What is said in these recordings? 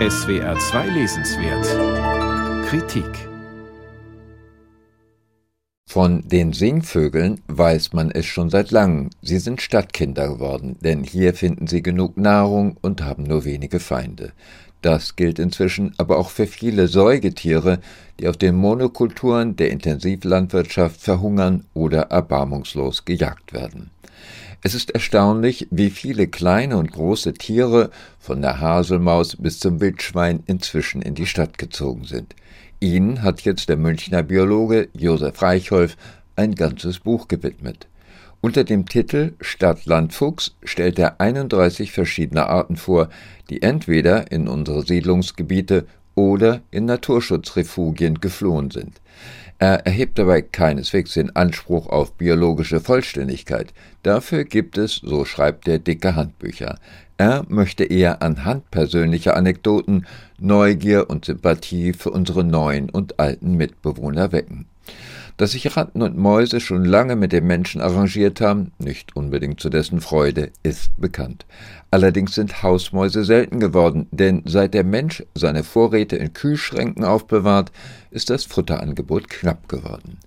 SWR 2 Lesenswert Kritik Von den Singvögeln weiß man es schon seit langem. Sie sind Stadtkinder geworden, denn hier finden sie genug Nahrung und haben nur wenige Feinde. Das gilt inzwischen aber auch für viele Säugetiere, die auf den Monokulturen der Intensivlandwirtschaft verhungern oder erbarmungslos gejagt werden. Es ist erstaunlich, wie viele kleine und große Tiere, von der Haselmaus bis zum Wildschwein, inzwischen in die Stadt gezogen sind. Ihnen hat jetzt der Münchner Biologe Josef Reichholf ein ganzes Buch gewidmet. Unter dem Titel Stadt, Land, Fuchs stellt er 31 verschiedene Arten vor, die entweder in unsere Siedlungsgebiete oder in Naturschutzrefugien geflohen sind. Er erhebt dabei keineswegs den Anspruch auf biologische Vollständigkeit. Dafür gibt es, so schreibt er, dicke Handbücher. Er möchte eher anhand persönlicher Anekdoten Neugier und Sympathie für unsere neuen und alten Mitbewohner wecken. Dass sich Ratten und Mäuse schon lange mit den Menschen arrangiert haben, nicht unbedingt zu dessen Freude, ist bekannt. Allerdings sind Hausmäuse selten geworden, denn seit der Mensch seine Vorräte in Kühlschränken aufbewahrt, ist das Futterangebot knapp geworden.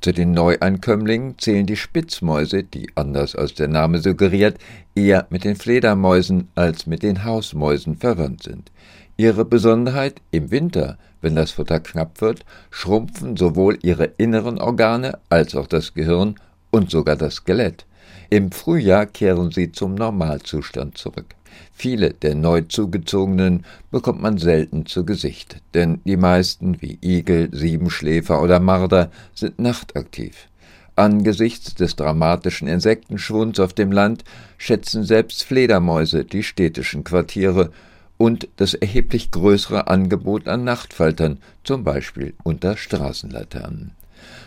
Zu den Neueinkömmlingen zählen die Spitzmäuse, die, anders als der Name suggeriert, eher mit den Fledermäusen als mit den Hausmäusen verwandt sind. Ihre Besonderheit im Winter, wenn das Futter knapp wird, schrumpfen sowohl ihre inneren Organe als auch das Gehirn und sogar das Skelett. Im Frühjahr kehren sie zum Normalzustand zurück. Viele der neu zugezogenen bekommt man selten zu Gesicht, denn die meisten, wie Igel, Siebenschläfer oder Marder, sind nachtaktiv. Angesichts des dramatischen Insektenschwunds auf dem Land schätzen selbst Fledermäuse die städtischen Quartiere und das erheblich größere Angebot an Nachtfaltern, zum Beispiel unter Straßenlaternen.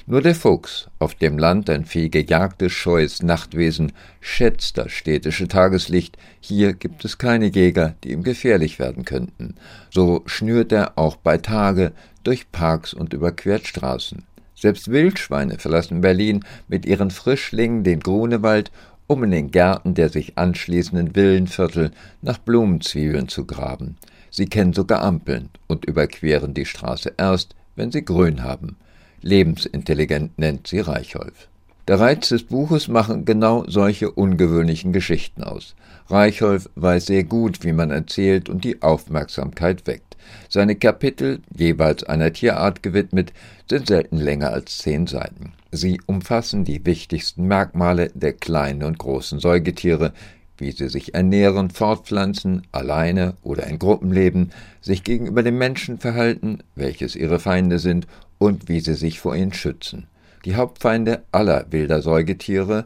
Nur der Fuchs, auf dem Land ein gejagtes, scheues Nachtwesen, schätzt das städtische Tageslicht. Hier gibt es keine Jäger, die ihm gefährlich werden könnten. So schnürt er auch bei Tage durch Parks und überquert Straßen. Selbst Wildschweine verlassen Berlin mit ihren Frischlingen den Grunewald um in den Gärten der sich anschließenden Villenviertel nach Blumenzwiebeln zu graben. Sie kennen sogar Ampeln und überqueren die Straße erst, wenn sie grün haben. Lebensintelligent nennt sie Reichholf. Der Reiz des Buches machen genau solche ungewöhnlichen Geschichten aus. Reichholf weiß sehr gut, wie man erzählt und die Aufmerksamkeit weckt. Seine Kapitel, jeweils einer Tierart gewidmet, sind selten länger als zehn Seiten. Sie umfassen die wichtigsten Merkmale der kleinen und großen Säugetiere, wie sie sich ernähren, fortpflanzen, alleine oder in Gruppen leben, sich gegenüber den Menschen verhalten, welches ihre Feinde sind und wie sie sich vor ihnen schützen. Die Hauptfeinde aller wilder Säugetiere,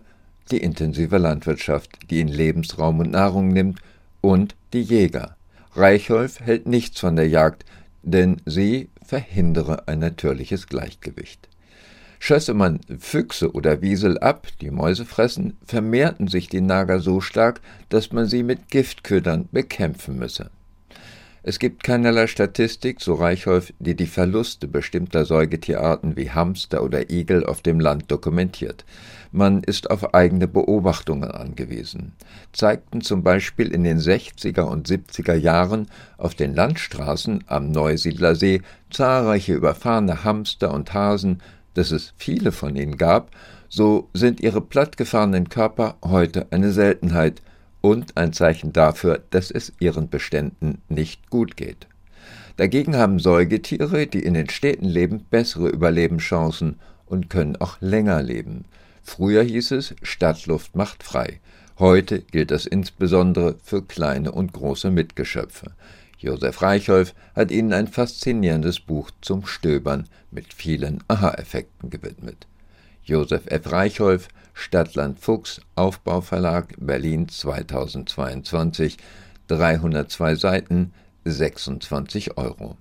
die intensive Landwirtschaft, die ihnen Lebensraum und Nahrung nimmt, und die Jäger. Reichholf hält nichts von der Jagd, denn sie verhindere ein natürliches Gleichgewicht. Schösse man Füchse oder Wiesel ab, die Mäuse fressen, vermehrten sich die Nager so stark, dass man sie mit Giftködern bekämpfen müsse. Es gibt keinerlei Statistik, so Reichholf, die die Verluste bestimmter Säugetierarten wie Hamster oder Igel auf dem Land dokumentiert. Man ist auf eigene Beobachtungen angewiesen. Zeigten zum Beispiel in den 60er und 70er Jahren auf den Landstraßen am Neusiedlersee zahlreiche überfahrene Hamster und Hasen dass es viele von ihnen gab, so sind ihre plattgefahrenen Körper heute eine Seltenheit und ein Zeichen dafür, dass es ihren Beständen nicht gut geht. Dagegen haben Säugetiere, die in den Städten leben, bessere Überlebenschancen und können auch länger leben. Früher hieß es, Stadtluft macht frei. Heute gilt das insbesondere für kleine und große Mitgeschöpfe. Josef Reichholf hat Ihnen ein faszinierendes Buch zum Stöbern mit vielen Aha-Effekten gewidmet. Josef F. Reichholf, Stadtland Fuchs, Aufbauverlag, Berlin 2022, 302 Seiten, 26 Euro